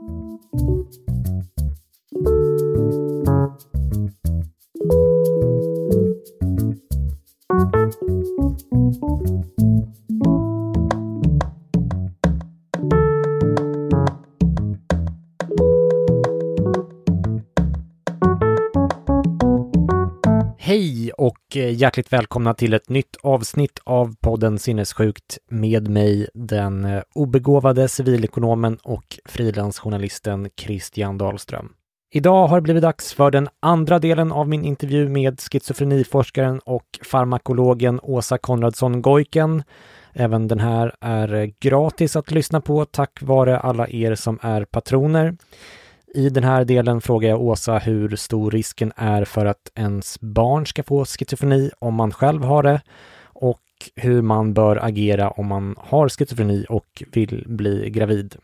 Thank you. Och eh, hjärtligt välkomna till ett nytt avsnitt av podden Sinnessjukt med mig, den eh, obegåvade civilekonomen och frilansjournalisten Christian Dahlström. Idag har det blivit dags för den andra delen av min intervju med schizofreniforskaren och farmakologen Åsa Konradsson Goiken. Även den här är eh, gratis att lyssna på tack vare alla er som är patroner. I den här delen frågar jag Åsa hur stor risken är för att ens barn ska få schizofreni om man själv har det och hur man bör agera om man har schizofreni och vill bli gravid.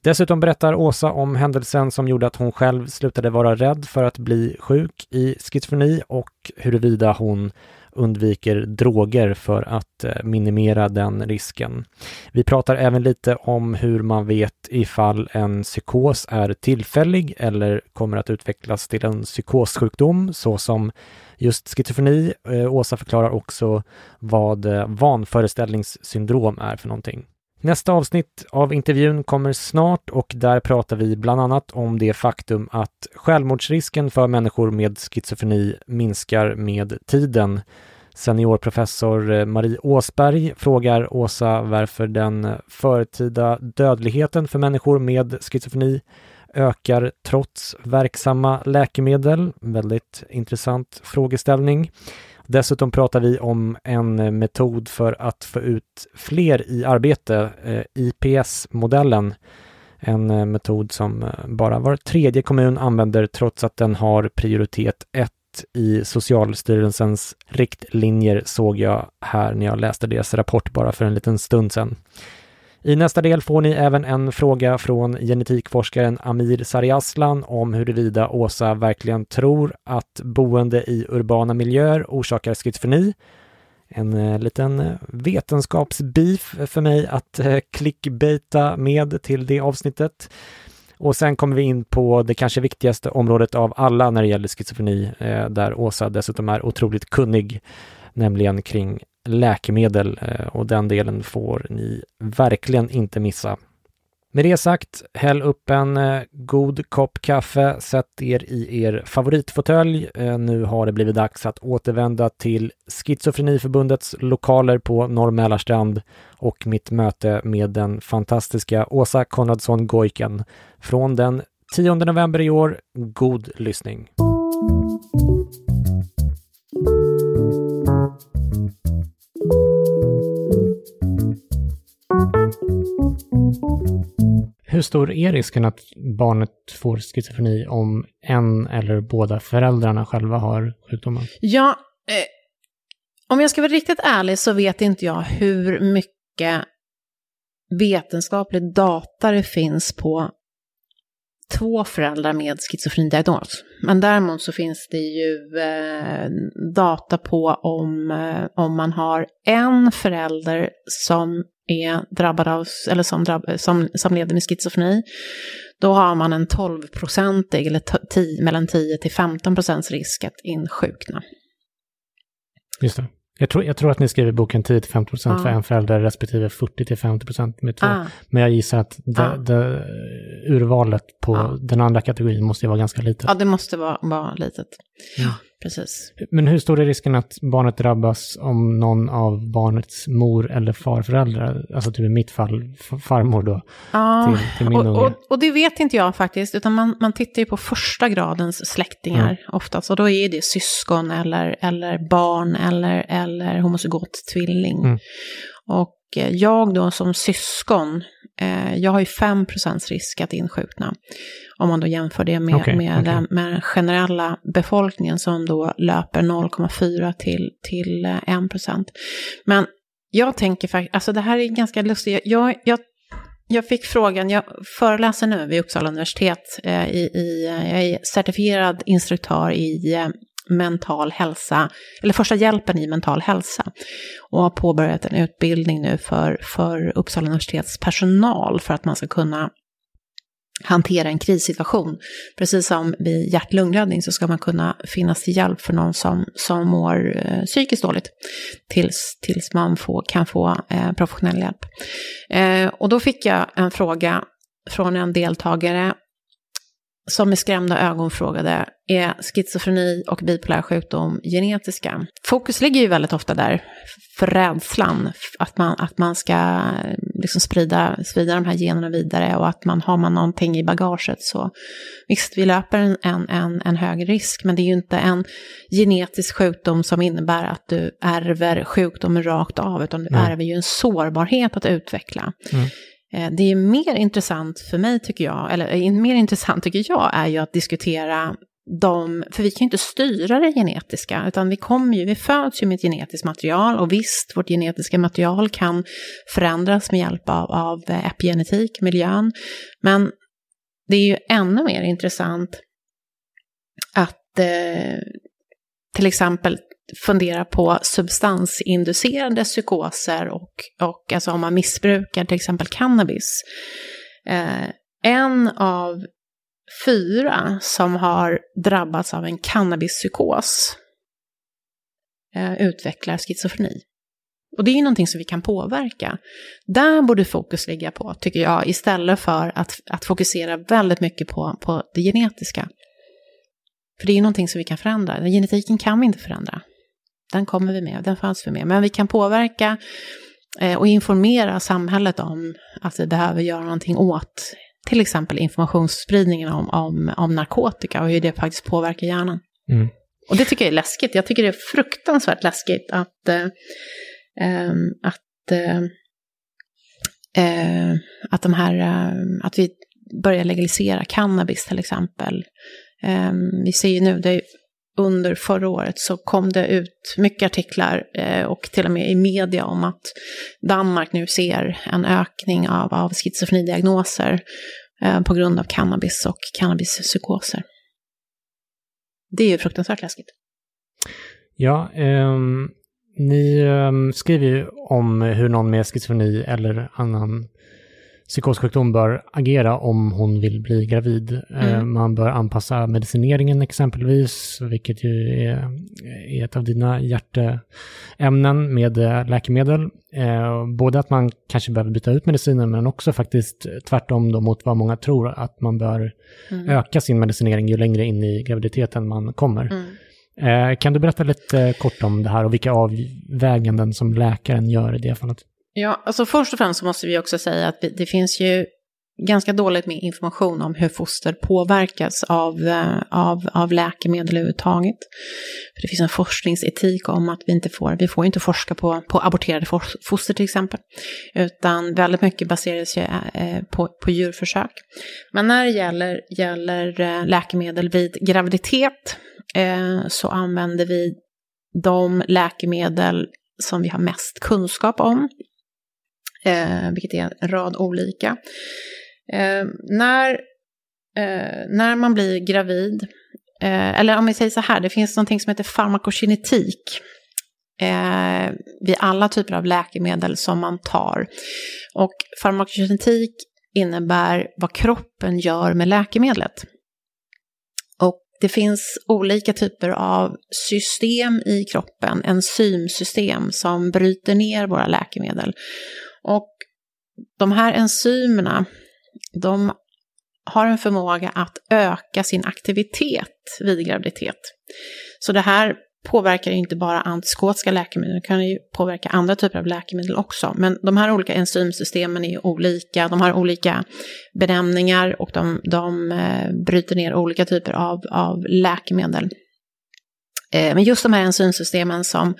Dessutom berättar Åsa om händelsen som gjorde att hon själv slutade vara rädd för att bli sjuk i schizofreni och huruvida hon undviker droger för att eh, minimera den risken. Vi pratar även lite om hur man vet ifall en psykos är tillfällig eller kommer att utvecklas till en psykossjukdom såsom just schizofreni. Eh, Åsa förklarar också vad eh, vanföreställningssyndrom är för någonting. Nästa avsnitt av intervjun kommer snart och där pratar vi bland annat om det faktum att självmordsrisken för människor med schizofreni minskar med tiden. Seniorprofessor eh, Marie Åsberg frågar Åsa varför den förtida dödligheten för människor med schizofreni ökar trots verksamma läkemedel. Väldigt intressant frågeställning. Dessutom pratar vi om en eh, metod för att få ut fler i arbete, eh, IPS-modellen. En eh, metod som bara var tredje kommun använder trots att den har prioritet 1 i Socialstyrelsens riktlinjer såg jag här när jag läste deras rapport bara för en liten stund sedan. I nästa del får ni även en fråga från genetikforskaren Amir Sariaslan om huruvida Åsa verkligen tror att boende i urbana miljöer orsakar schizofreni. En eh, liten eh, vetenskapsbeef för mig att eh, clickbaita med till det avsnittet. Och sen kommer vi in på det kanske viktigaste området av alla när det gäller schizofreni, där Åsa dessutom är otroligt kunnig, nämligen kring läkemedel eh, och den delen får ni verkligen inte missa. Med det sagt, häll upp en eh, god kopp kaffe, sätt er i er favoritfåtölj. Eh, nu har det blivit dags att återvända till Schizofreniförbundets lokaler på Norr Mälarstrand och mitt möte med den fantastiska Åsa Konradsson Goiken från den 10 november i år. God lyssning! Hur stor är risken att barnet får schizofreni om en eller båda föräldrarna själva har sjukdomen? Ja, eh, om jag ska vara riktigt ärlig så vet inte jag hur mycket vetenskaplig data det finns på två föräldrar med schizofrenidiagnos. Men däremot så finns det ju eh, data på om, eh, om man har en förälder som är drabbad av, eller som, drabb, som, som lever med schizofreni, då har man en 12-procentig, eller mellan 10 till 15 procents risk att insjukna. Just det. Jag tror, jag tror att ni skriver boken 10-50% procent ah. för en förälder respektive 40-50% procent med två. Ah. Men jag gissar att det, ah. det, urvalet på den andra kategorin måste ju vara ganska litet. Ja, det måste vara, vara litet. Ja. Precis. Men hur stor är risken att barnet drabbas om någon av barnets mor eller farföräldrar, alltså typ i mitt fall farmor då, ja, till, till min och, unge? Och, och, det vet inte jag faktiskt, utan man, man tittar ju på första gradens släktingar mm. oftast, och då är det syskon eller, eller barn eller, eller homozygot tvilling. Mm. Och eh, jag då som syskon, jag har ju 5% risk att insjukna. Om man då jämför det med, okay, med, okay. Den, med den generella befolkningen som då löper 0,4 till, till 1 eh, Men jag tänker faktiskt, alltså det här är ganska lustigt. Jag, jag, jag fick frågan, jag föreläser nu vid Uppsala universitet, eh, i, i, jag är certifierad instruktör i eh, mental hälsa, eller första hjälpen i mental hälsa. Och har påbörjat en utbildning nu för, för Uppsala universitets personal för att man ska kunna hantera en krissituation. Precis som vid hjärt-lungräddning så ska man kunna finnas till hjälp för någon som, som mår eh, psykiskt dåligt tills, tills man får, kan få eh, professionell hjälp. Eh, och då fick jag en fråga från en deltagare som med skrämda ögon frågade, är schizofreni och bipolär sjukdom genetiska? Fokus ligger ju väldigt ofta där, för rädslan, att man, att man ska liksom sprida, sprida de här generna vidare och att man har man någonting i bagaget så visst, vi löper en, en, en hög risk, men det är ju inte en genetisk sjukdom som innebär att du ärver sjukdomen rakt av, utan du mm. ärver ju en sårbarhet att utveckla. Mm. Eh, det är mer intressant för mig tycker jag, eller eh, mer intressant tycker jag, är ju att diskutera de, för vi kan ju inte styra det genetiska, utan vi kommer ju, vi föds ju med ett genetiskt material och visst, vårt genetiska material kan förändras med hjälp av, av eh, epigenetik, miljön, men det är ju ännu mer intressant att eh, till exempel fundera på substansinducerande psykoser och, och alltså om man missbrukar till exempel cannabis. Eh, en av fyra som har drabbats av en cannabispsykos eh, utvecklar schizofreni. Och det är ju någonting som vi kan påverka. Där borde fokus ligga på, tycker jag, istället för att, att fokusera väldigt mycket på, på det genetiska. För det är ju någonting som vi kan förändra. Genetiken kan vi inte förändra. Den kommer vi med, den fanns vi med. Men vi kan påverka eh, och informera samhället om att vi behöver göra någonting åt till exempel informationsspridningen om, om, om narkotika och hur det faktiskt påverkar hjärnan. Mm. Och det tycker jag är läskigt. Jag tycker det är fruktansvärt läskigt att, äh, att, äh, att de här, äh, att vi börjar legalisera cannabis till exempel. vi ser ju nu, det under förra året så kom det ut mycket artiklar eh, och till och med i media om att Danmark nu ser en ökning av, av schizofrenidiagnoser eh, på grund av cannabis och cannabispsykoser. Det är ju fruktansvärt läskigt. Ja, eh, ni ehm, skriver ju om hur någon med schizofreni eller annan psykossjukdom bör agera om hon vill bli gravid. Eh, mm. Man bör anpassa medicineringen exempelvis, vilket ju är, är ett av dina hjärteämnen med eh, läkemedel. Eh, både att man kanske behöver byta ut medicinen men också faktiskt tvärtom då mot vad många tror att man bör mm. öka sin medicinering ju längre in i graviditeten man kommer. Mm. Kan du berätta lite kort om det här och vilka avväganden som läkaren gör i det fallet? Ja, alltså först och främst så måste vi också säga att det finns ju ganska dåligt med information om hur foster påverkas av, eh, av, av läkemedel överhuvudtaget. För det finns en forskningsetik om att vi inte får, vi får inte forska på, på aborterade foster till exempel. Utan väldigt mycket baseras ju eh, på, på djurförsök. Men när det gäller, gäller eh, läkemedel vid graviditet så använder vi de läkemedel som vi har mest kunskap om eh, vilket är en rad olika. Eh, när, eh, när man blir gravid, eh, eller om vi säger så här, det finns någonting som heter farmakokinetik eh, vid alla typer av läkemedel som man tar. Och farmakokinetik innebär vad kroppen gör med läkemedlet. Och det finns olika typer av system i kroppen, enzymsystem som bryter ner våra läkemedel. Och de här enzymerna, de har en förmåga att öka sin aktivitet vid graviditet. Så det här påverkar inte bara antipsykotiska läkemedel, det kan ju påverka andra typer av läkemedel också. Men de här olika enzymsystemen är ju olika, de har olika benämningar och de, de eh, bryter ner olika typer av, av läkemedel. Eh, men just de här enzymsystemen som,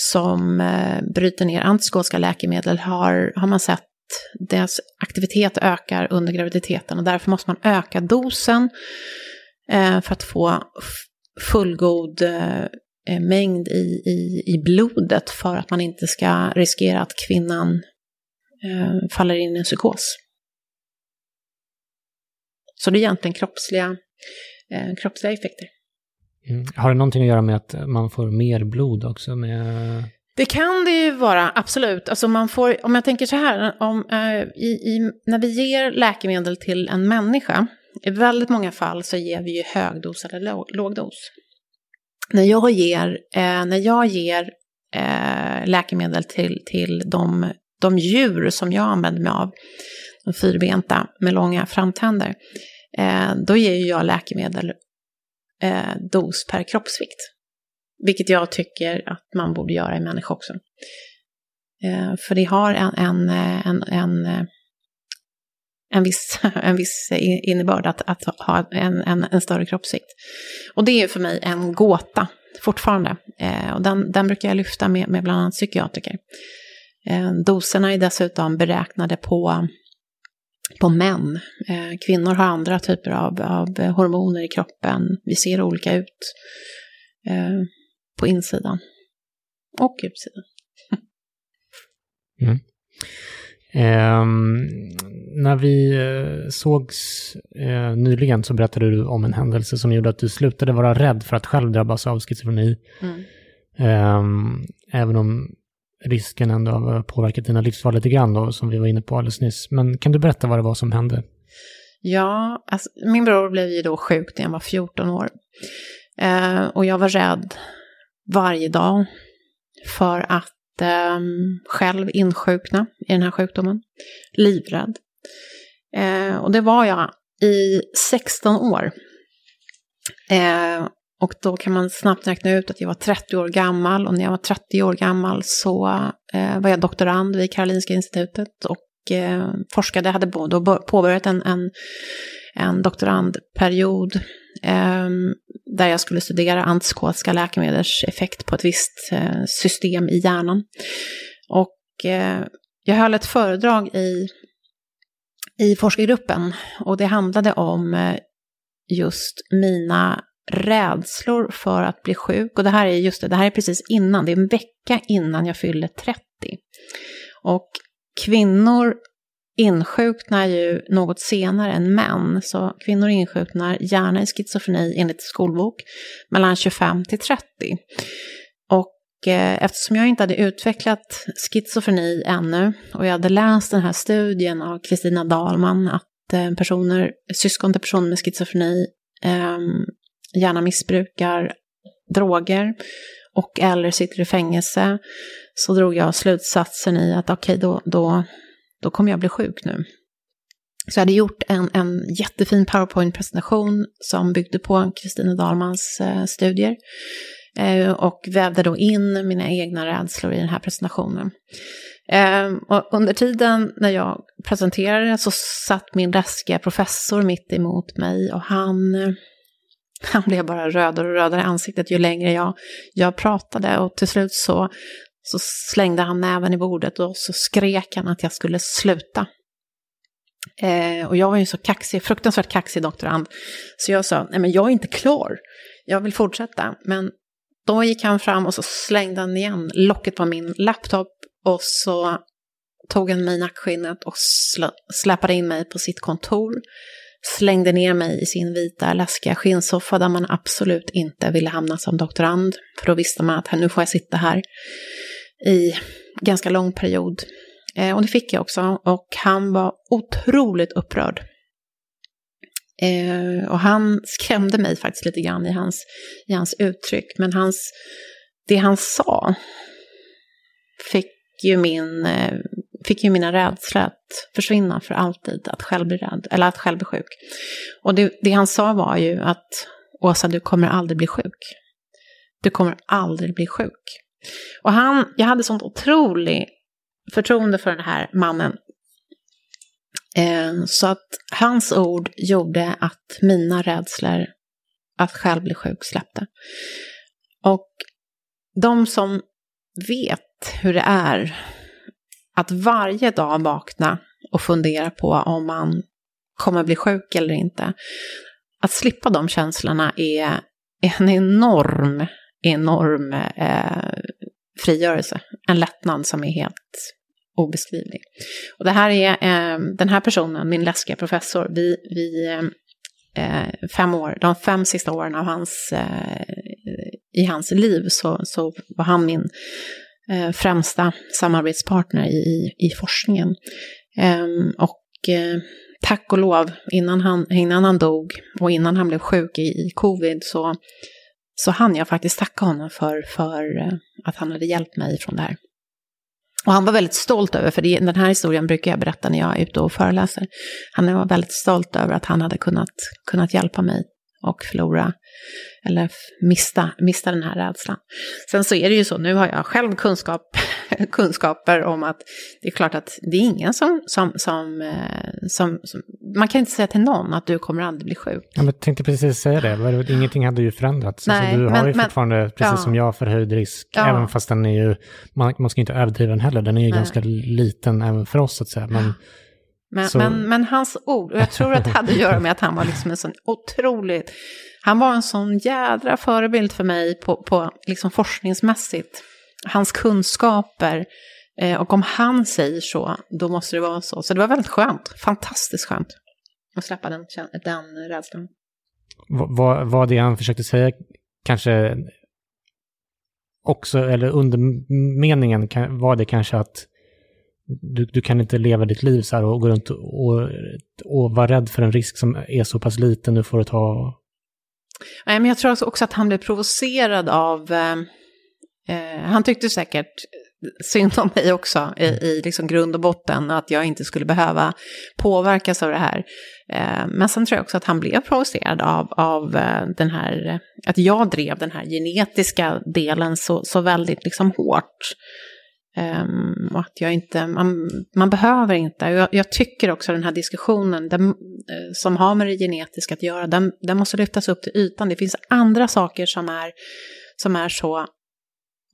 som eh, bryter ner antipsykotiska läkemedel har, har man sett deras aktivitet ökar under graviditeten och därför måste man öka dosen eh, för att få fullgod eh, eh, mängd i, i, i blodet för att man inte ska riskera att kvinnan eh, faller in i en psykos. Så det är egentligen kroppsliga, eh, kroppsliga effekter. Mm. Har det någonting att göra med att man får mer blod också? Med... Det kan det ju vara, absolut. Alltså man får, om jag tänker så här, om, eh, i, i, när vi ger läkemedel till en människa, i väldigt många fall så ger vi ju högdos eller lågdos när jag ger, eh, när jag ger eh, läkemedel till, till de, de djur som jag använder mig av, de fyrbenta med långa framtänder, eh, då ger ju jag läkemedel eh, dos per kroppsvikt. Vilket jag tycker att man borde göra i människa också. Eh, för det har en, en, eh, en, en eh, en viss, en viss innebörd att, att ha en, en, en större kroppsvikt. Och det är för mig en gåta fortfarande. Eh, och den, den brukar jag lyfta med, med bland annat psykiatriker. Eh, doserna är dessutom beräknade på, på män. Eh, kvinnor har andra typer av, av hormoner i kroppen. Vi ser olika ut eh, på insidan och utsidan. Mm. Eh, när vi eh, sågs eh, nyligen så berättade du om en händelse som gjorde att du slutade vara rädd för att själv drabbas av schizofreni. Mm. Ehm, även om risken ändå har påverkat dina livsval lite grann då, som vi var inne på alldeles nyss. Men kan du berätta vad det var som hände? Ja, alltså, min bror blev ju då sjuk när jag var 14 år. Eh, och jag var rädd varje dag för att eh, själv insjukna i den här sjukdomen. Livrädd. Eh, och det var jag i 16 år. Eh, och då kan man snabbt räkna ut att jag var 30 år gammal. Och när jag var 30 år gammal så eh, var jag doktorand vid Karolinska institutet. Och eh, forskade, hade då påbörjat en, en, en doktorandperiod eh, där jag skulle studera antipsykotiska läkemedels effekt på ett visst eh, system i hjärnan. Och eh, jag höll ett föredrag i, i forskargruppen. Och det handlade om eh, just mina rädslor för att bli sjuk. Och det här är just det, det här är precis innan, det är en vecka innan jag fyller 30. Och kvinnor insjuknar ju något senare än män. Så kvinnor insjuknar gärna i schizofreni enligt skolbok mellan 25 till 30. Och eh, eftersom jag inte hade utvecklat schizofreni ännu och jag hade läst den här studien av Kristina Dahlman att eh, personer, syskon till personer med schizofreni eh, gärna missbrukar droger och eller sitter i fängelse så drog jag slutsatsen i att okej, okay, då, då då kommer jag bli sjuk nu. Så jag hade gjort en, en jättefin PowerPoint-presentation som byggde på Kristina Dahlmans eh, studier. Eh, och vävde då in mina egna rädslor i den här presentationen. Eh, och under tiden när jag presenterade så satt min läskiga professor mitt emot mig och han, han blev bara rödare och rödare i ansiktet ju längre jag, jag pratade. Och till slut så, så slängde han näven i bordet och så skrek han att jag skulle sluta. Eh, och jag var ju så kaxig, fruktansvärt kaxig doktorand. Så jag sa, nej men jag är inte klar, jag vill fortsätta. Men då gick han fram och så slängde han igen locket på min laptop och så tog han mig i nackskinnet och slä, släpade in mig på sitt kontor. Slängde ner mig i sin vita läskiga skinnsoffa där man absolut inte ville hamna som doktorand. För då visste man att nu får jag sitta här i ganska lång period. Eh, och det fick jag också. Och han var otroligt upprörd. Eh, och han skrämde mig faktiskt lite grann i hans, i hans uttryck. Men hans, det han sa fick ju min, eh, fick ju mina rädslor att försvinna för alltid, att själv bli rädd, eller att själv bli sjuk. Och det, det han sa var ju att Åsa, du kommer aldrig bli sjuk. Du kommer aldrig bli sjuk. Och han, jag hade sånt otroligt förtroende för den här mannen. Eh, så att hans ord gjorde att mina rädslor att själv bli sjuk släppte. Och de som vet hur det är att varje dag vakna och fundera på om man kommer bli sjuk eller inte. Att slippa de känslorna är en enorm, enorm eh, frigörelse. En lättnad som är helt obeskrivlig. Och det här är eh, den här personen, min läskiga professor, vi, vi eh, eh fem år, de fem sista åren av hans, eh, i hans liv så, så var han min eh, främsta samarbetspartner i, i forskningen. Eh, och eh, tack och lov, innan han, innan han dog och innan han blev sjuk i, i covid så, så hann jag faktiskt tacka honom för, för eh, att han hade hjälpt mig från det här. Och han var väldigt stolt över, för den här historien brukar jag berätta när jag är ute och föreläser. Han var väldigt stolt över att han hade kunnat, kunnat hjälpa mig och förlora eller mista, mista den här rädslan. Sen så är det ju så, nu har jag själv kunskap, kunskaper om att det är klart att det är ingen som, som, som, eh, som, som, man kan inte säga till någon att du kommer aldrig bli sjuk. Ja, men jag tänkte precis säga det, ingenting hade ju förändrats. Alltså, Nej, alltså, du har ju men, fortfarande, precis ja. som jag, förhöjd risk, ja. även fast den är ju, man, man ska inte överdriva den heller, den är ju Nej. ganska liten även för oss så att säga. Men, men, men, men, hans ord, och jag tror att det hade att göra med att han var liksom en sån otroligt, han var en sån jädra förebild för mig på, på liksom forskningsmässigt. Hans kunskaper, eh, och om han säger så, då måste det vara så. Så det var väldigt skönt, fantastiskt skönt att släppa den, den rädslan. Vad var det han försökte säga kanske också, eller undermeningen var det kanske att du, du kan inte leva ditt liv så här och gå runt och, och vara rädd för en risk som är så pass liten, du får ta... Nej, men jag tror också att han blev provocerad av... Eh, eh, han tyckte säkert synd om mig också i, i liksom grund och botten, att jag inte skulle behöva påverkas av det här. Eh, men sen tror jag också att han blev provocerad av, av eh, den här, att jag drev den här genetiska delen så, så väldigt liksom hårt. Um, och att jag inte, man, man behöver inte. Jag, jag, tycker också den här diskussionen den, eh, som har med det genetiska att göra, den, den, måste lyftas upp till ytan. Det finns andra saker som är, som är så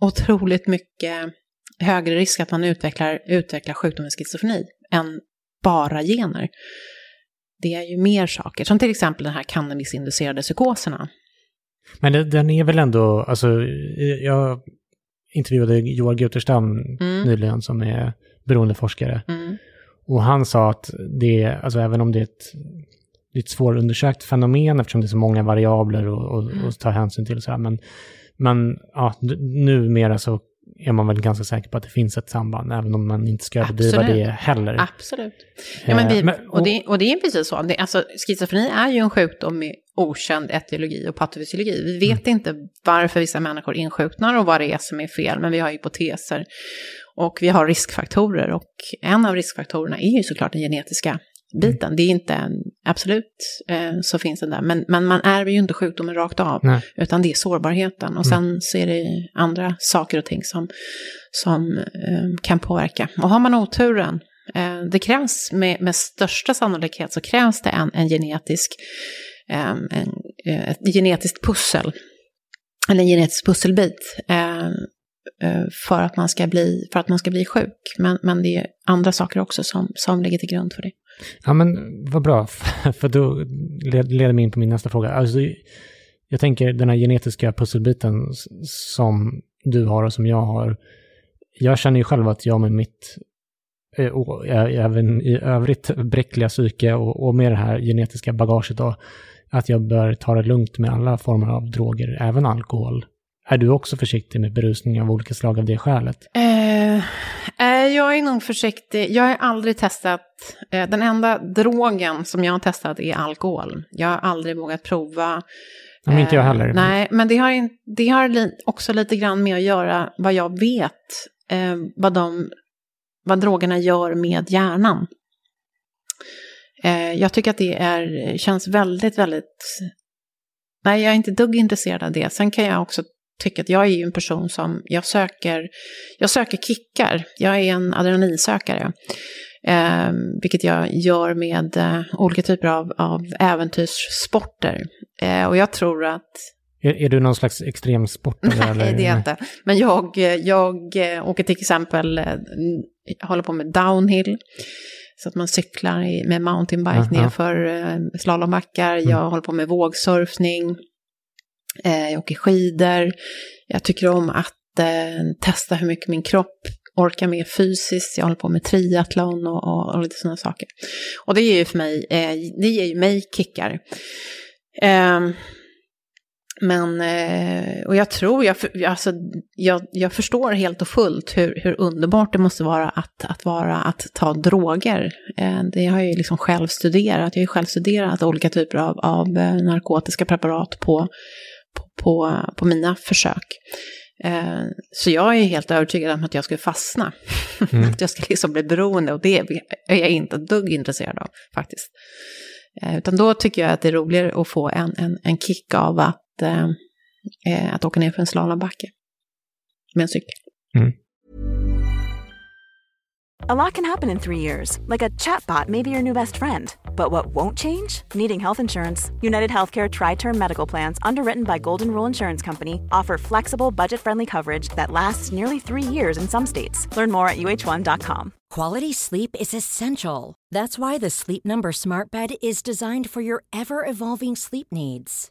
otroligt mycket högre risk att man utvecklar, utvecklar sjukdomen schizofreni än bara gener. Det är ju mer saker, som till exempel den här cannabisinducerade psykoserna. Men den är väl ändå, alltså, jag intervjuade Joar Guterstam mm. nyligen som är beroendeforskare. Mm. Och han sa att det, alltså även om det är ett, det är ett svårundersökt fenomen eftersom det är så många variabler och, och, mm. och ta hänsyn till så här, men, men ja, numera så är man väl ganska säker på att det finns ett samband, även om man inte ska överdriva det heller. Absolut. Ja, men vi, eh, och, det, och det är precis så. Det, alltså, schizofreni är ju en sjukdom med okänd etiologi och patofysiologi. Vi vet mm. inte varför vissa människor insjuknar och vad det är som är fel, men vi har hypoteser. Och vi har riskfaktorer och en av riskfaktorerna är ju såklart den genetiska biten. Mm. Det är inte, absolut eh, så finns den där, men, men man ärver ju inte sjukdomen rakt av, Nej. utan det är sårbarheten. Och mm. sen så är det andra saker och ting som, som eh, kan påverka. Och har man oturen, eh, det krävs med, med största sannolikhet så krävs det en, en genetisk, Ehm, en, eh, ett genetiskt pussel, eller en genetisk pusselbit ehm, eh, för att man ska bli, för att man ska bli sjuk. Men, men det är andra saker också som, som ligger till grund för det. Ja men vad bra, för då leder mig in på min nästa fråga. Alltså, jag tänker den här genetiska pusselbiten som du har och som jag har. Jag känner ju själv att jag med mitt, eh, och även i övrigt bräckliga psyke och, och med det här genetiska bagaget då, att jag bör ta det lugnt med alla former av droger, även alkohol. Är du också försiktig med berusning av olika slag av det skälet? Eh, eh, jag är nog försiktig. Jag har aldrig testat, eh, den enda drogen som jag har testat är alkohol. Jag har aldrig vågat prova. Men inte jag eh, heller. Nej, men det har, det har också lite grann med att göra vad jag vet, eh, vad de vad drogerna gör med hjärnan. Eh, jag tycker att det är, känns väldigt, väldigt... Nej, jag är inte dugg intresserad av det. Sen kan jag också tycka att jag är ju en person som, jag söker, jag söker kickar. Jag är en adrenalinsökare. Eh, vilket jag gör med eh, olika typer av, av äventyrssporter. Eh, och jag tror att... Är, är du någon slags extremsportare? Nej, det är jag inte. Men jag, jag åker till exempel, håller på med downhill. Så att man cyklar med mountainbike uh -huh. nerför slalombackar. Mm. Jag håller på med vågsurfning. Jag åker skidor. Jag tycker om att testa hur mycket min kropp orkar med fysiskt, jag håller på med triathlon och, och, och lite sådana saker. Och det ger ju för mig, eh, det ger ju mig kickar. Men, eh, och jag tror, jag, alltså, jag, jag förstår helt och fullt hur, hur underbart det måste vara att, att, vara, att ta droger. Eh, det har jag ju liksom själv studerat. Jag har ju själv studerat olika typer av, av eh, narkotiska preparat på, på, på, på mina försök. Så jag är helt övertygad om att jag skulle fastna. Mm. att jag skulle liksom bli beroende och det är jag inte ett dugg intresserad av faktiskt. Utan då tycker jag att det är roligare att få en, en, en kick av att, eh, att åka ner för en slalombacke med en cykel. Mm. A lot can happen in three years, like a chatbot may be your new best friend. But what won't change? Needing health insurance. United Healthcare Tri Term Medical Plans, underwritten by Golden Rule Insurance Company, offer flexible, budget friendly coverage that lasts nearly three years in some states. Learn more at uh1.com. Quality sleep is essential. That's why the Sleep Number Smart Bed is designed for your ever evolving sleep needs.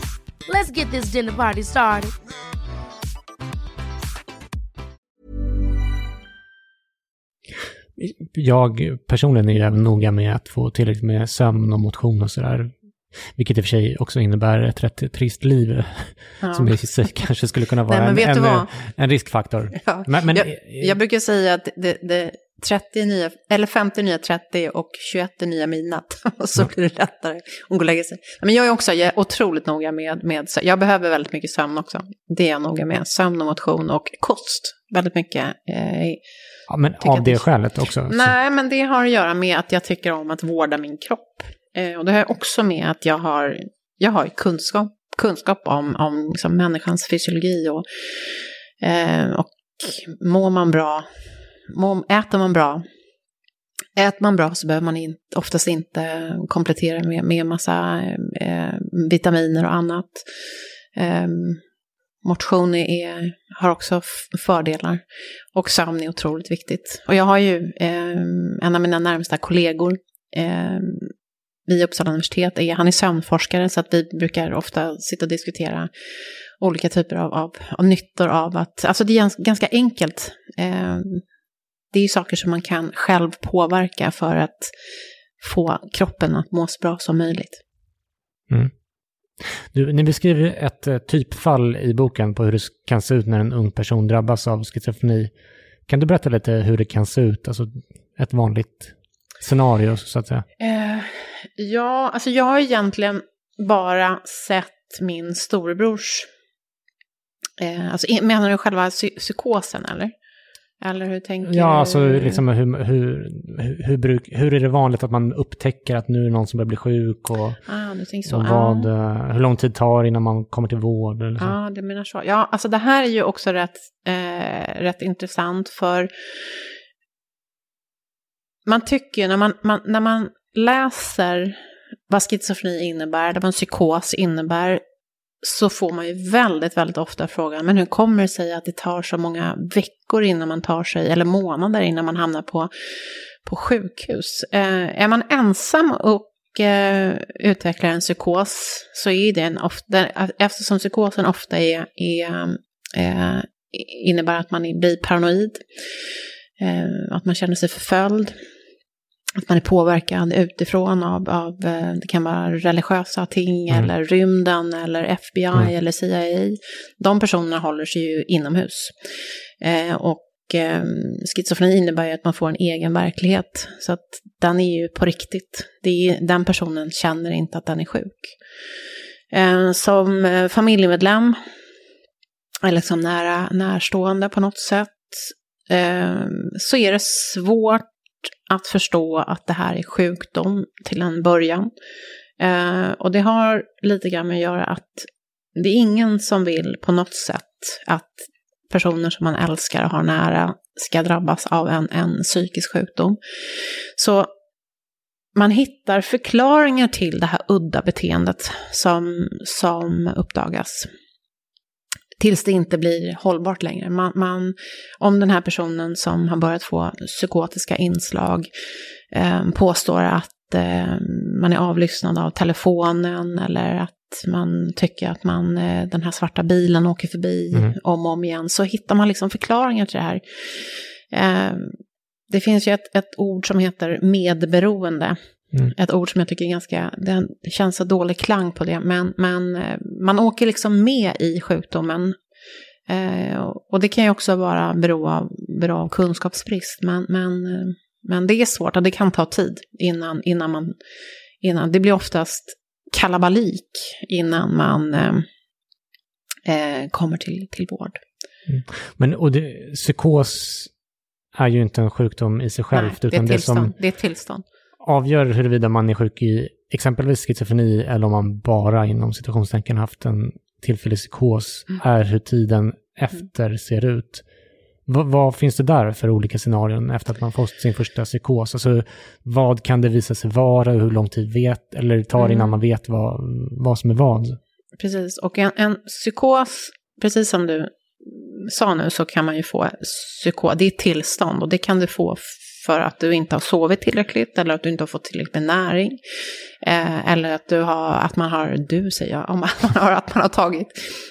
Let's get this dinner party started. jag personligen är ju även noga med att få tillräckligt med sömn och motion och sådär. Vilket i och för sig också innebär ett rätt trist liv. Ja. Som i sig kanske skulle kunna vara Nej, en, en, en, riskfaktor. Ja. Men, men, jag, jag, brukar säga att det, det 30 nya, eller 50 nya 30 och 21 nya midnatt. och så blir det lättare att gå och lägga sig. Men jag är också jag är otroligt noga med, med, jag behöver väldigt mycket sömn också. Det är jag noga med, sömn och motion och kost. Väldigt mycket. Eh, Ja, men av det, det skälet också? Nej, så. men det har att göra med att jag tycker om att vårda min kropp. Eh, och det har också med att jag har, jag har kunskap, kunskap om, om liksom människans fysiologi och, eh, och mår man bra, äter man bra, Äter man bra så behöver man in, oftast inte komplettera med, med massa eh, vitaminer och annat. Eh, Motion är, har också fördelar. Och sömn är otroligt viktigt. Och jag har ju eh, en av mina närmsta kollegor eh, vid Uppsala universitet, är, han är sömnforskare så att vi brukar ofta sitta och diskutera olika typer av, av, av nyttor av att, alltså det är ganska enkelt. Eh, det är ju saker som man kan själv påverka för att få kroppen att må så bra som möjligt. Mm. Du, ni beskriver ett eh, typfall i boken på hur det kan se ut när en ung person drabbas av schizofreni. Kan du berätta lite hur det kan se ut, alltså ett vanligt scenario så att säga? Eh, ja, alltså jag har egentligen bara sett min storebrors, eh, alltså menar du själva psykosen eller? Eller hur tänker Ja, alltså liksom hur, hur, hur, bruk, hur är det vanligt att man upptäcker att nu är det någon som börjar bli sjuk och, ah, du tänker så. och vad, ah. hur lång tid tar det innan man kommer till vård? Eller så. Ja, ah, du menar så. Ja, alltså det här är ju också rätt, eh, rätt intressant för man tycker ju när man, man, när man läser vad schizofreni innebär, vad en psykos innebär, så får man ju väldigt, väldigt ofta frågan, men hur kommer det sig att det tar så många veckor innan man tar sig, eller månader innan man hamnar på, på sjukhus? Eh, är man ensam och eh, utvecklar en psykos så är det en ofta, eftersom psykosen ofta är, är eh, innebär att man blir paranoid, eh, att man känner sig förföljd, att man är påverkad utifrån av, av eh, det kan vara religiösa ting mm. eller rymden eller FBI mm. eller CIA. De personerna håller sig ju inomhus. Eh, och eh, schizofreni innebär ju att man får en egen verklighet. Så att den är ju på riktigt. Det är, den personen känner inte att den är sjuk. Eh, som eh, familjemedlem eller som nära, närstående på något sätt eh, så är det svårt att förstå att det här är sjukdom till en början. Eh, och det har lite grann med att göra att det är ingen som vill på något sätt att personer som man älskar och har nära ska drabbas av en, en psykisk sjukdom. Så man hittar förklaringar till det här udda beteendet som, som uppdagas tills det inte blir hållbart längre. Man, man, om den här personen som har börjat få psykotiska inslag eh, påstår att eh, man är avlyssnad av telefonen eller att man tycker att man, eh, den här svarta bilen åker förbi mm. om och om igen, så hittar man liksom förklaringar till det här. Eh, det finns ju ett, ett ord som heter medberoende. Mm. Ett ord som jag tycker är ganska, det känns så dålig klang på det, men, men eh, man åker liksom med i sjukdomen. Eh, och det kan ju också vara bero av, bero av kunskapsbrist, men, men, eh, men det är svårt och det kan ta tid innan, innan man, innan, det blir oftast kalabalik innan man eh, eh kommer till, till vård. Mm. Men och det, psykos är ju inte en sjukdom i sig själv. Nej, det, är det, som, det är ett tillstånd avgör huruvida man är sjuk i exempelvis schizofreni eller om man bara inom situationstecken haft en tillfällig psykos mm. är hur tiden efter ser ut. V vad finns det där för olika scenarion efter att man fått sin första psykos? Alltså, vad kan det visa sig vara? Hur lång tid vet, eller tar mm. innan man vet vad, vad som är vad? Precis, och en, en psykos, precis som du sa nu, så kan man ju få psykos. Det är tillstånd och det kan du få för att du inte har sovit tillräckligt eller att du inte har fått tillräckligt med näring. Eh, eller att, du har, att man har, du säger jag, om man har, att man har tagit,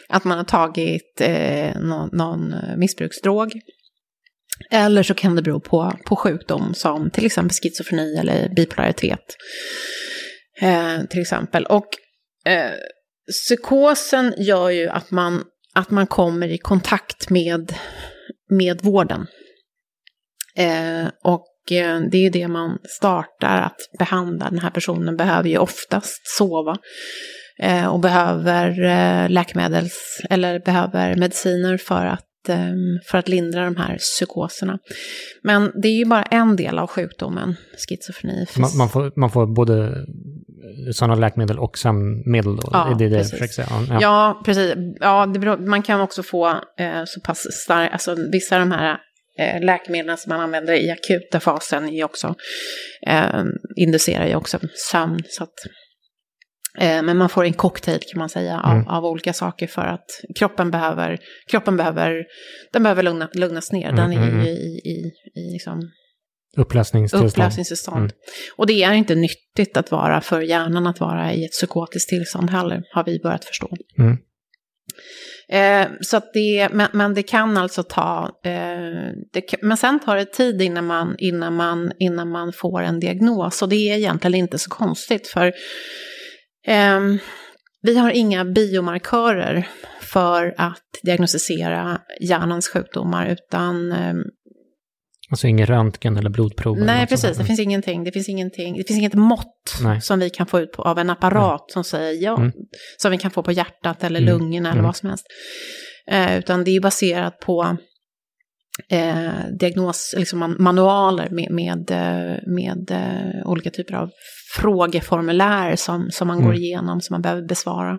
att man har tagit eh, någon, någon missbruksdrog. Eller så kan det bero på, på sjukdom som till exempel schizofreni eller bipolaritet. Eh, till exempel. Och eh, psykosen gör ju att man, att man kommer i kontakt med, med vården. Eh, och eh, det är det man startar att behandla. Den här personen behöver ju oftast sova eh, och behöver eh, läkemedels eller behöver mediciner för att, eh, för att lindra de här psykoserna. Men det är ju bara en del av sjukdomen, schizofreni. Man, man, får, man får både sådana läkemedel och sömnmedel då? Ja, det det precis. Säga. Ja. ja, precis. Ja, beror, man kan också få eh, så pass starka, alltså vissa av de här läkemedlen som man använder i akuta fasen är också, eh, inducerar ju också sömn. Så att, eh, men man får en cocktail kan man säga av, mm. av, olika saker för att kroppen behöver, kroppen behöver, den behöver lugna, lugnas ner. Den mm, är mm, ju mm. i, i, i liksom Upplösningstillstånd. Upplösningstillstånd. Mm. Och det är inte nyttigt att vara för hjärnan att vara i ett psykotiskt tillstånd heller, har vi börjat förstå. Mm. Eh, så att det, men, men, det kan alltså ta, eh, det, men sen tar det tid innan man, innan, man, innan man får en diagnos. Och det är egentligen inte så konstigt för eh, vi har inga biomarkörer för att diagnostisera hjärnans sjukdomar, utan ehm, Alltså ingen röntgen eller blodprov? Nej, eller precis. Det finns ingenting. Det finns ingenting. Det finns inget mått Nej. som vi kan få ut på, av en apparat Nej. som säger ja. Mm. Som vi kan få på hjärtat eller mm. lungorna eller mm. vad som helst. Eh, utan det är baserat på eh, diagnos, liksom manualer med, med, eh, med eh, olika typer av frågeformulär som, som man går mm. igenom, som man behöver besvara.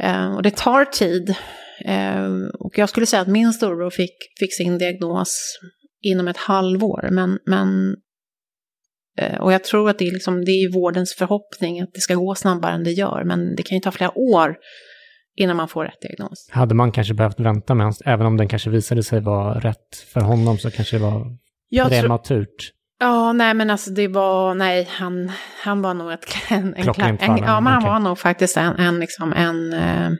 Eh, och det tar tid. Eh, och jag skulle säga att min storbror fick, fick sin diagnos inom ett halvår. Men, men Eh, och jag tror att det är, liksom, det är vårdens förhoppning att det ska gå snabbare än det gör, men det kan ju ta flera år innan man får rätt diagnos. Hade man kanske behövt vänta med hans, även om den kanske visade sig vara rätt för honom så kanske det var jag prematurt? Ja, nej men alltså det var, nej, han, han var nog ett, en, en, en, en ja, men han okay. var nog faktiskt en, en, liksom en, eh,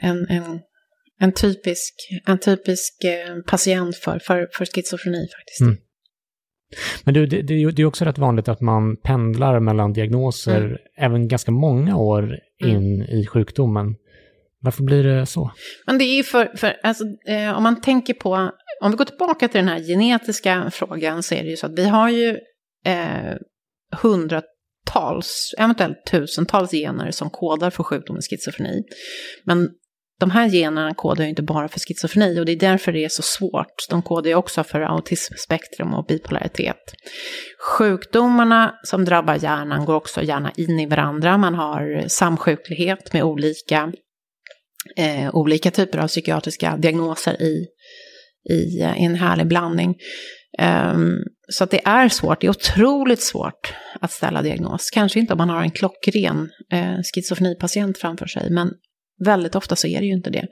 en, en, en typisk, en typisk eh, patient för, för, för schizofreni faktiskt. Mm. Men du, det, det, är också rätt vanligt att man pendlar mellan diagnoser mm. även ganska många år mm. in mm. i sjukdomen. Varför blir det så? Men det är ju för, för alltså, eh, om man tänker på, om vi går tillbaka till den här genetiska frågan så är det ju så att vi har ju eh, hundratals, eventuellt tusentals gener som kodar för sjukdomen schizofreni. Men de här generna kodar ju inte bara för schizofreni och det är därför det är så svårt. De kodar ju också för autismspektrum och bipolaritet. Sjukdomarna som drabbar hjärnan går också gärna in i varandra. Man har samsjuklighet med olika, eh, olika typer av psykiatriska diagnoser i, i, i en härlig blandning. Um, så att det är svårt, det är otroligt svårt att ställa diagnos. Kanske inte om man har en klockren eh, schizofrenipatient framför sig, men Väldigt ofta så är det ju inte det.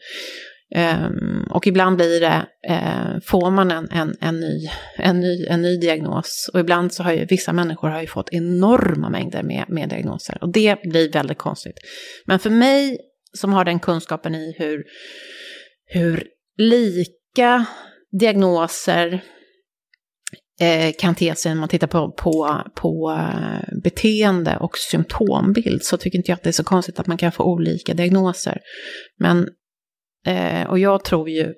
Um, och ibland blir det, uh, får man en, en, en, ny, en, ny, en ny diagnos. Och ibland så har ju vissa människor har ju fått enorma mängder med, med diagnoser. Och det blir väldigt konstigt. Men för mig som har den kunskapen i hur, hur lika diagnoser Eh, kan te sig när man tittar på, på, på eh, beteende och symptombild så tycker inte jag att det är så konstigt att man kan få olika diagnoser. Men, eh, och jag tror ju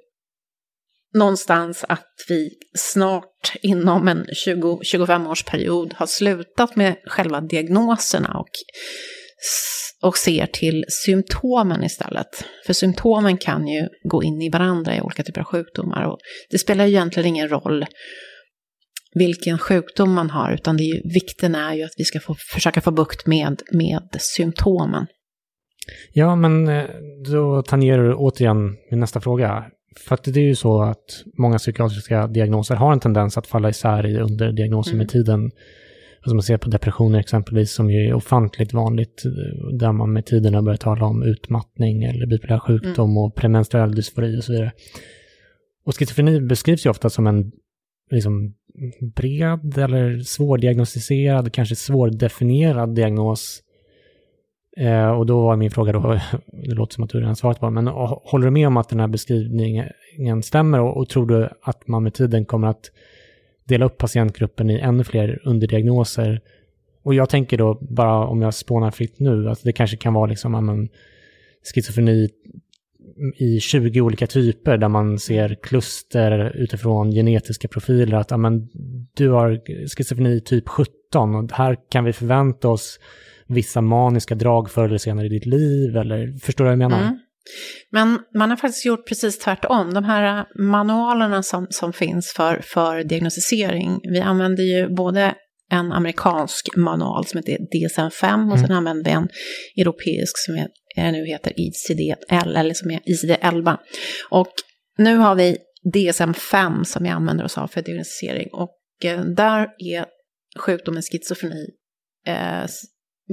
någonstans att vi snart inom en 20-25 års period har slutat med själva diagnoserna och, och ser till symptomen istället. För symptomen kan ju gå in i varandra i olika typer av sjukdomar och det spelar ju egentligen ingen roll vilken sjukdom man har, utan det är ju, vikten är ju att vi ska få, försöka få bukt med, med symptomen. Ja, men eh, då tangerar du återigen min nästa fråga. För att det är ju så att många psykiatriska diagnoser har en tendens att falla isär i underdiagnoser mm. med tiden. Alltså man ser på depressioner exempelvis som ju är ofantligt vanligt, där man med tiden har börjat tala om utmattning eller bipolär sjukdom mm. och premenstruell dysfori och så vidare. Och schizofreni beskrivs ju ofta som en liksom, bred eller svårdiagnostiserad, kanske svårdefinierad diagnos. Eh, och då var min fråga då, det låter som att du redan svarat på men håller du med om att den här beskrivningen stämmer och, och tror du att man med tiden kommer att dela upp patientgruppen i ännu fler underdiagnoser? Och jag tänker då, bara om jag spånar fritt nu, att det kanske kan vara liksom, men, schizofreni i 20 olika typer där man ser kluster utifrån genetiska profiler att amen, du har schizofreni typ 17 och här kan vi förvänta oss vissa maniska drag förr eller senare i ditt liv eller förstår du vad jag menar? Mm. Men man har faktiskt gjort precis tvärtom. De här manualerna som, som finns för, för diagnostisering, vi använder ju både en amerikansk manual som heter DSM-5 och mm. sen använder vi en europeisk som är nu heter ICD-L, eller som är ICD-11. Och nu har vi DSM-5 som vi använder oss av för diagnostisering. Och eh, där är sjukdomen schizofreni eh,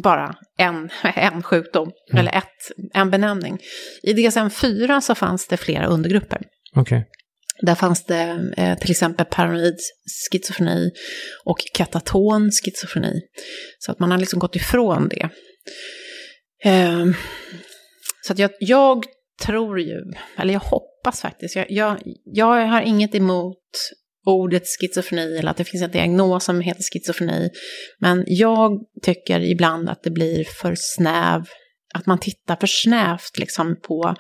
bara en, en sjukdom, mm. eller ett, en benämning. I DSM-4 så fanns det flera undergrupper. Okay. Där fanns det eh, till exempel paranoid schizofreni och kataton schizofreni. Så att man har liksom gått ifrån det. Eh, så att jag, jag tror ju, eller jag hoppas faktiskt, jag, jag, jag har inget emot ordet schizofreni eller att det finns en diagnos som heter schizofreni. Men jag tycker ibland att det blir för snäv, att man tittar för snävt liksom på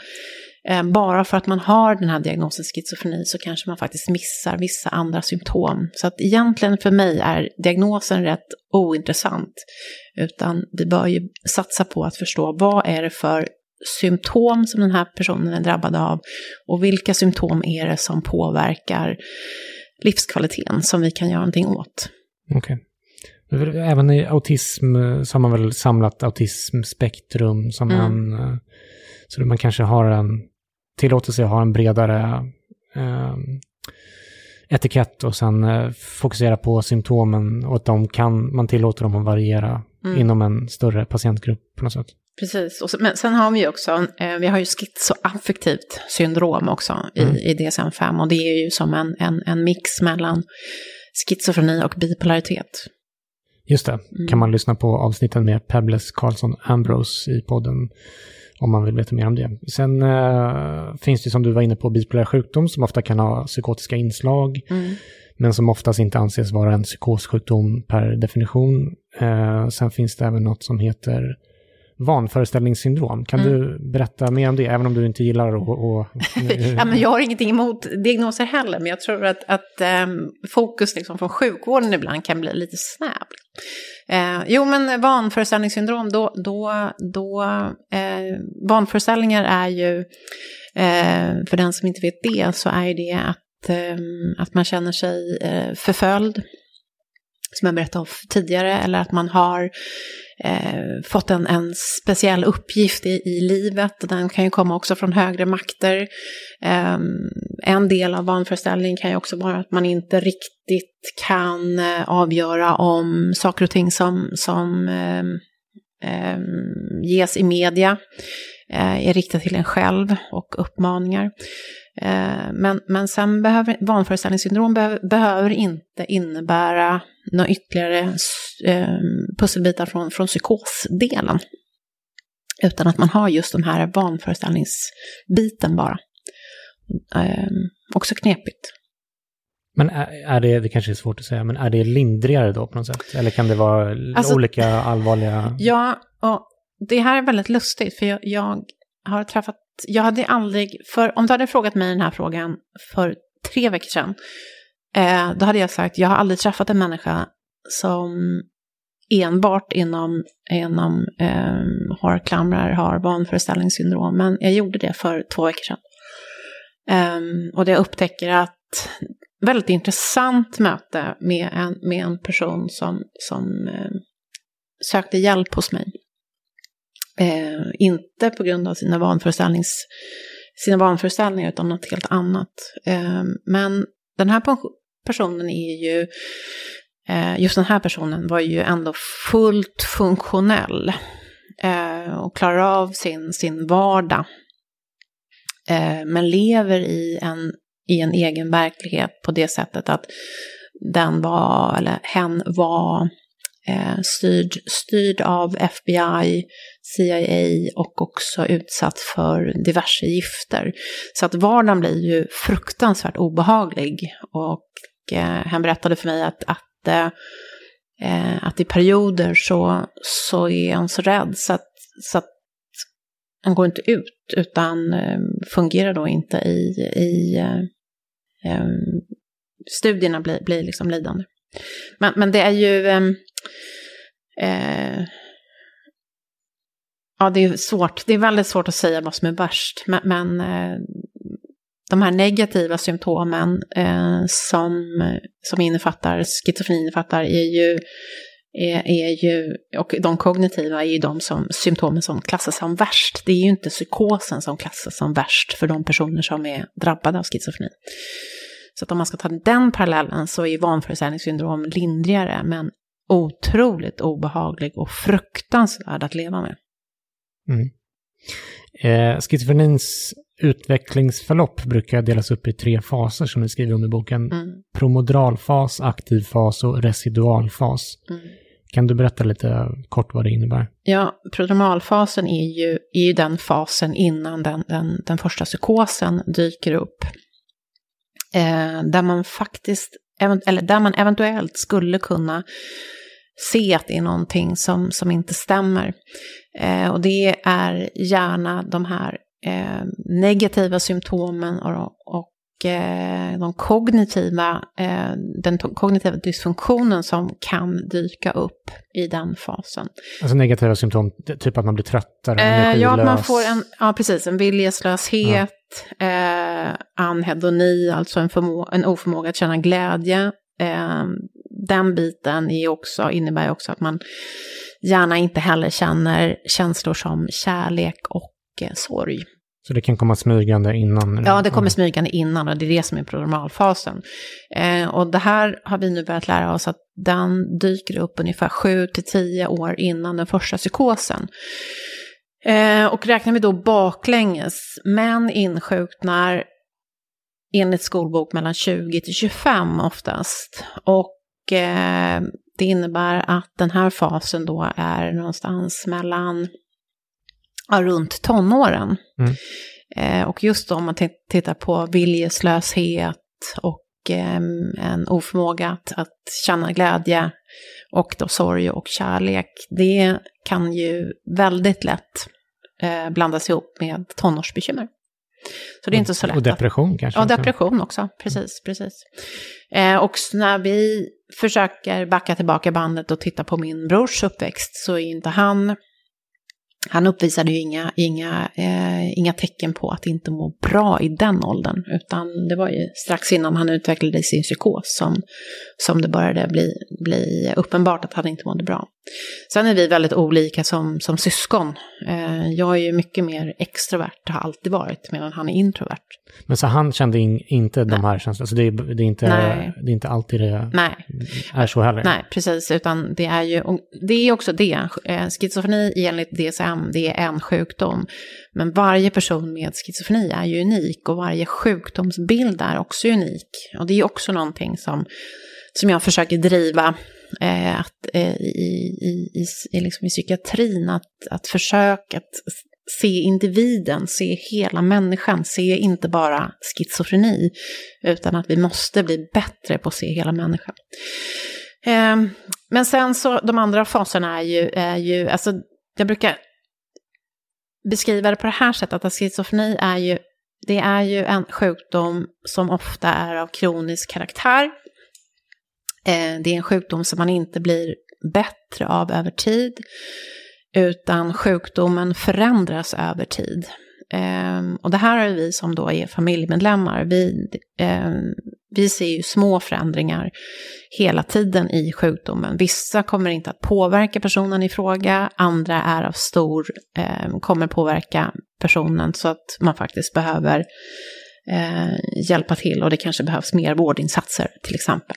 bara för att man har den här diagnosen schizofreni så kanske man faktiskt missar vissa andra symptom. Så att egentligen för mig är diagnosen rätt ointressant. Utan vi bör ju satsa på att förstå vad är det för symptom som den här personen är drabbad av och vilka symptom är det som påverkar livskvaliteten som vi kan göra någonting åt. Okay. Även i autism så har man väl samlat autismspektrum som mm. en... Eh, så man kanske har en tillåter sig att ha en bredare eh, etikett och sen eh, fokusera på symptomen och att de kan, man tillåter dem att variera Mm. inom en större patientgrupp på något sätt. Precis, och så, men sen har vi ju också, eh, vi har ju schizoaffektivt syndrom också i, Mm. i DSM-5 och det är ju som en, en, en mix mellan schizofreni och bipolaritet. Just det, Mm. kan man lyssna på avsnitten med Pebbles Karlsson Ambrose i podden om man vill veta mer om det. Sen eh, finns det som du var inne på bipolär sjukdom som ofta kan ha psykotiska inslag Mm. men som oftast inte anses vara en psykossjukdom per definition. Eh, sen finns det även något som heter vanföreställningssyndrom. Kan Mm. du berätta mer om det, även om du inte gillar att... Och, ja, men jag har ingenting emot diagnoser heller, men jag tror att, att ehm, fokus liksom från sjukvården ibland kan bli lite snäv. Eh, jo, men vanföreställningssyndrom, då, då, då eh, vanföreställningar är ju, eh, för den som inte vet det, så är det att, ehm, att man känner sig eh, förföljd, som jag berättade om tidigare, eller att man har eh, fått en, en speciell uppgift i, i livet. Den kan ju komma också från högre makter. Eh, en del av vanföreställning kan ju också vara att man inte riktigt kan eh, avgöra om saker och ting som, som eh, eh, ges i media eh, är riktat till en själv och uppmaningar. Eh, Men, men sen behöver vanföreställningssyndrom be, behöver inte innebära några ytterligare eh, pusselbitar från, från psykosdelen. Utan att man har just den här vanföreställningsbiten bara. Eh, också knepigt. Men är, är det, det kanske är svårt att säga, men är det lindrigare då på något sätt? Eller kan det vara Alltså- olika allvarliga... Ja, och det här är väldigt lustigt för jag, jag har träffat, jag hade aldrig, för om du hade frågat mig den här frågan för tre veckor sedan, eh, då hade jag sagt, jag har aldrig träffat en människa som enbart inom, inom eh, harklamrar har vanföreställningssyndrom, men jag gjorde det för två veckor sedan. Eh, och det jag upptäcker att väldigt intressant möte med en, med en person som, som eh, sökte hjälp hos mig. Eh, inte på grund av sina, vanföreställnings, sina vanföreställningar utan något helt annat. Eh, men den här personen är ju, eh, just den här personen var ju ändå fullt funktionell eh, och klarar av sin, sin vardag. Eh, men lever i en, i en egen verklighet på det sättet att den var, eller hen var eh, styrd, styrd av FBI, CIA och också utsatt för diverse gifter. Så att vardagen blir ju fruktansvärt obehaglig. Och eh, han berättade för mig att, att, eh, eh, att i perioder så, så är han så rädd så att, så att han går inte ut utan eh, fungerar då inte i, i eh, eh, studierna blir, blir liksom lidande. Men, men det är ju... Eh, eh ja, det är svårt. Det är väldigt svårt att säga vad som är värst. Men, men eh, de här negativa symptomen eh, som, som innefattar, schizofreni innefattar, är ju, är, är ju, och de kognitiva är ju de som, symptomen som klassas som värst. Det är ju inte psykosen som klassas som värst för de personer som är drabbade av schizofreni. Så att om man ska ta den parallellen så är ju vanföreställningssyndrom lindrigare, men otroligt obehaglig och fruktansvärd att leva med. Mm. Eh, schizofrenins utvecklingsförlopp brukar delas upp i tre faser som ni skriver om i boken. Mm. Promodralfas, aktiv fas och residualfas. Mm. Kan du berätta lite kort vad det innebär? Ja, prodromalfasen är ju, är ju den fasen innan den, den, den första psykosen dyker upp. Eh, där man faktiskt, eller där man eventuellt skulle kunna se att det är någonting som, som inte stämmer. Eh, och det är gärna de här eh, negativa symptomen och, och eh, de kognitiva, eh, den kognitiva dysfunktionen som kan dyka upp i den fasen. Alltså negativa symptom, typ att man blir tröttare, Eh, energilös. ja, att man får en, ja, precis, en viljeslöshet, eh, anhedoni, alltså en, en oförmåga att känna glädje. Den biten är också, innebär också att man gärna inte heller känner känslor som kärlek och eh, sorg. Så det kan komma smygande innan? Ja, det kommer smygande innan och det är det som är prodromalfasen. Eh, och det här har vi nu börjat lära oss att den dyker upp ungefär 7 till 10 år innan den första psykosen. Eh, och räknar vi då baklänges, män insjuknar enligt skolbok mellan 20 till 25 oftast. Och det innebär att den här fasen då är någonstans mellan ja, runt tonåren. Mm. Eh, och just då om man tittar på viljeslöshet och eh, en oförmåga att, att känna glädje och då sorg och kärlek, det kan ju väldigt lätt eh, blandas ihop med tonårsbekymmer. Så det är inte så lätt. Och depression kanske? Ja, depression också. Precis, precis. Eh, och när vi försöker backa tillbaka bandet och titta på min brors uppväxt så är inte han han uppvisade ju inga, inga, eh, inga tecken på att inte må bra i den åldern, utan det var ju strax innan han utvecklade sin psykos som, som det började bli, bli uppenbart att han inte mådde bra. Sen är vi väldigt olika som, som syskon. Eh, jag är ju mycket mer extrovert, har alltid varit, medan han är introvert. Men så han kände in, inte Nej. de här känslorna, så det är, det är, inte, det är inte alltid det Nej. är så heller? Nej, precis, utan det är ju, det är också det, eh, schizofreni enligt DSM, det är en sjukdom. Men varje person med schizofreni är ju unik och varje sjukdomsbild är också unik. Och det är också någonting som, som jag försöker driva eh, att, eh, i, i, i, liksom i psykiatrin, att, att försöka att se individen, se hela människan, se inte bara schizofreni, utan att vi måste bli bättre på att se hela människan. Eh, men sen så, de andra faserna är ju, är ju, alltså jag brukar beskriva det på det här sättet, att schizofreni är ju, det är ju en sjukdom som ofta är av kronisk karaktär. Eh, det är en sjukdom som man inte blir bättre av över tid, utan sjukdomen förändras över tid. Ehm, och det här har vi som då är familjemedlemmar, vi, ehm, vi ser ju små förändringar hela tiden i sjukdomen. Vissa kommer inte att påverka personen i fråga, andra är av stor, ehm, kommer påverka personen så att man faktiskt behöver eh, hjälpa till och det kanske behövs mer vårdinsatser till exempel.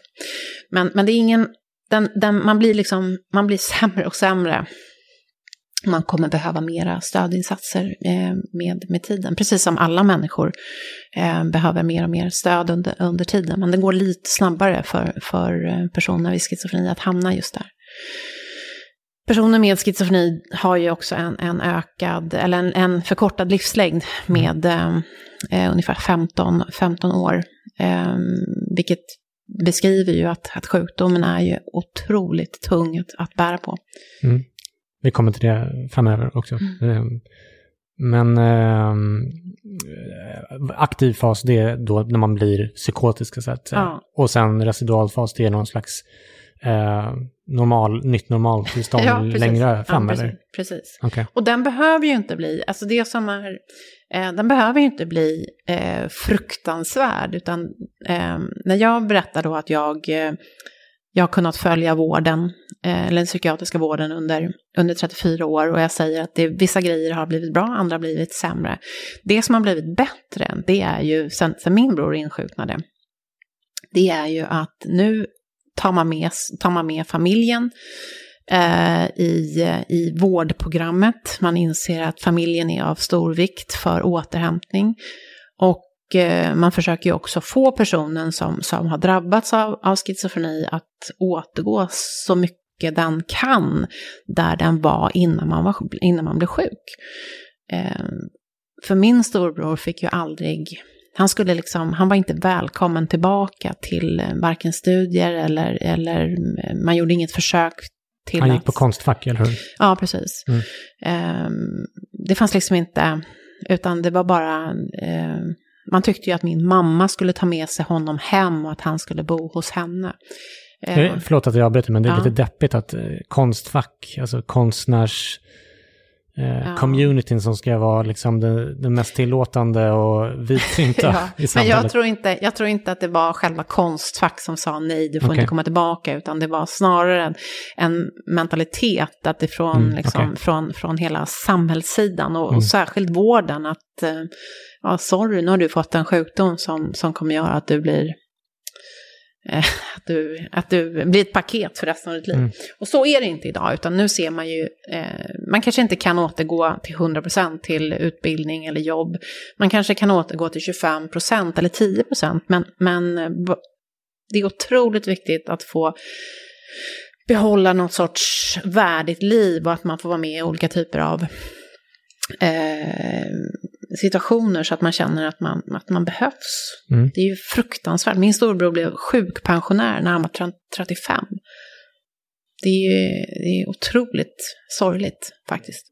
Men, men det är ingen, den, den, man, blir liksom, man blir sämre och sämre man kommer behöva mera stödinsatser eh, med, med tiden. Precis som alla människor eh, behöver mer och mer stöd under, under tiden. Men det går lite snabbare för, för eh, personer med schizofreni att hamna just där. Personer med schizofreni har ju också en, en ökad, eller en, en förkortad livslängd med mm. eh, ungefär 15, 15 år. Eh, vilket beskriver ju att, att sjukdomen är ju otroligt tung att, att bära på. Mm. Vi kommer till det framöver också. Mm. Ehm, men eh, aktiv fas, det är då när man blir psykotisk. Så att, ja. Och sen residualfas, det är någon slags eh, normal, nytt normaltillstånd ja, längre fram? Ja, precis. precis. Okay. Och den behöver ju inte bli, alltså det som är, eh, den behöver ju inte bli eh, fruktansvärd, utan eh, när jag berättar då att jag eh, jag har kunnat följa vården, eh, eller den psykiatriska vården under, under 34 år och jag säger att det, vissa grejer har blivit bra, andra har blivit sämre. Det som har blivit bättre, det är ju, sen, sen min bror insjuknade, det är ju att nu tar man med, tar man med familjen eh, i, i vårdprogrammet. Man inser att familjen är av stor vikt för återhämtning. Och Eh, man försöker ju också få personen som, som har drabbats av, av schizofreni att återgå så mycket den kan där den var innan man, var, innan man blev sjuk. Eh, för min storbror fick ju aldrig, han skulle liksom, han var inte välkommen tillbaka till eh, varken studier eller, eller man gjorde inget försök till Han gick att, på konstfack, eller hur? Ja, precis. Mm. Eh, det fanns liksom inte, utan det var bara eh, man tyckte ju att min mamma skulle ta med sig honom hem och att han skulle bo hos henne. Eh, förlåt att jag avbryter, men det är ja. lite deppigt att eh, konstfack, alltså konstnärs... Eh, ja. communityn som ska vara liksom det, det mest tillåtande och vidsynta ja, i samhället. Men jag tror, inte, jag tror inte att det var själva Konstfack som sa nej, du får Okej. inte komma tillbaka, utan det var snarare en, en mentalitet att det från, Mm, liksom, okej. från, från hela samhällssidan och, Mm. och särskilt vården att, eh, ja sorry, nu har du fått en sjukdom som, som kommer göra att du blir att du, att du blir ett paket för resten av ditt liv. Mm. Och så är det inte idag, utan nu ser man ju, eh, man kanske inte kan återgå till 100% till utbildning eller jobb. Man kanske kan återgå till 25% eller 10%, men, men eh, det är otroligt viktigt att få behålla något sorts värdigt liv och att man får vara med i olika typer av eh, situationer så att man känner att man, att man behövs. Mm. Det är ju fruktansvärt. Min storbror blev sjukpensionär när han var 35. Det är ju det är otroligt sorgligt faktiskt.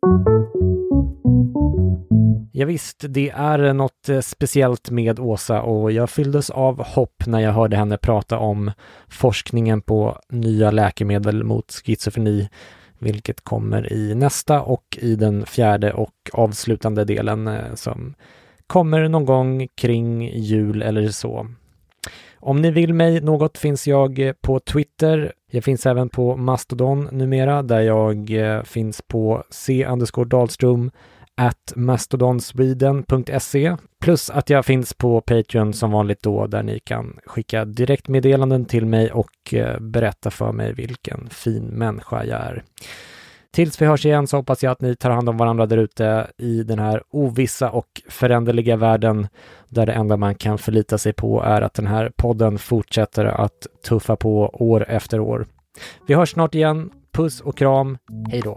Ja, visst, det är något eh, speciellt med Åsa och jag fylldes av hopp när jag hörde henne prata om forskningen på nya läkemedel mot schizofreni, vilket kommer i nästa och i den fjärde och avslutande delen eh, som kommer någon gång kring jul eller så. Om ni vill mig något finns jag eh, på Twitter. Jag finns även på Mastodon numera där jag eh, finns på c Dahlström at mastodonsweden.se plus att jag finns på Patreon som vanligt då där ni kan skicka direktmeddelanden till mig och eh, berätta för mig vilken fin människa jag är. Tills vi hörs igen så hoppas jag att ni tar hand om varandra där ute i den här ovissa och föränderliga världen där det enda man kan förlita sig på är att den här podden fortsätter att tuffa på år efter år. Vi hörs snart igen. Puss och kram. Hej då!